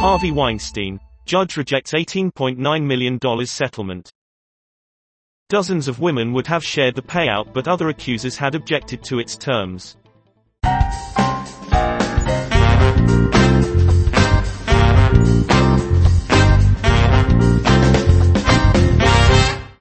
Harvey Weinstein. Judge rejects $18.9 million settlement. Dozens of women would have shared the payout but other accusers had objected to its terms.